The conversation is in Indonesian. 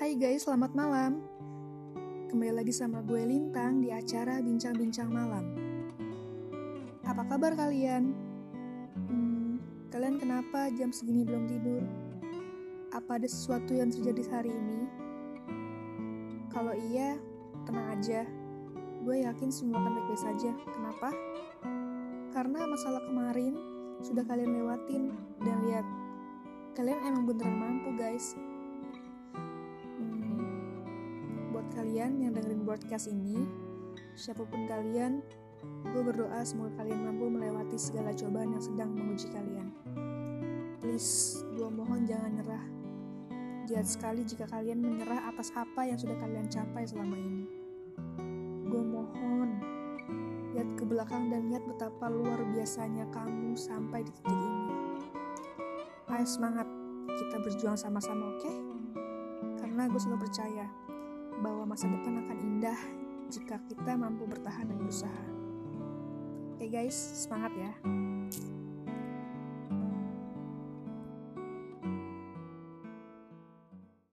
Hai guys, selamat malam. Kembali lagi sama gue Lintang di acara Bincang-Bincang Malam. Apa kabar kalian? Hmm, kalian kenapa jam segini belum tidur? Apa ada sesuatu yang terjadi hari ini? Kalau iya, tenang aja. Gue yakin semua akan baik-baik saja. Kenapa? Karena masalah kemarin sudah kalian lewatin dan lihat kalian emang beneran mampu guys kalian yang dengerin broadcast ini, siapa pun kalian, gue berdoa semoga kalian mampu melewati segala cobaan yang sedang menguji kalian. Please, gue mohon jangan nyerah. Jahat sekali jika kalian menyerah atas apa yang sudah kalian capai selama ini. Gue mohon, lihat ke belakang dan lihat betapa luar biasanya kamu sampai di titik ini. Ayo semangat, kita berjuang sama-sama, oke? Okay? Karena gue selalu percaya, bahwa masa depan akan indah jika kita mampu bertahan dan berusaha. Oke okay guys, semangat ya!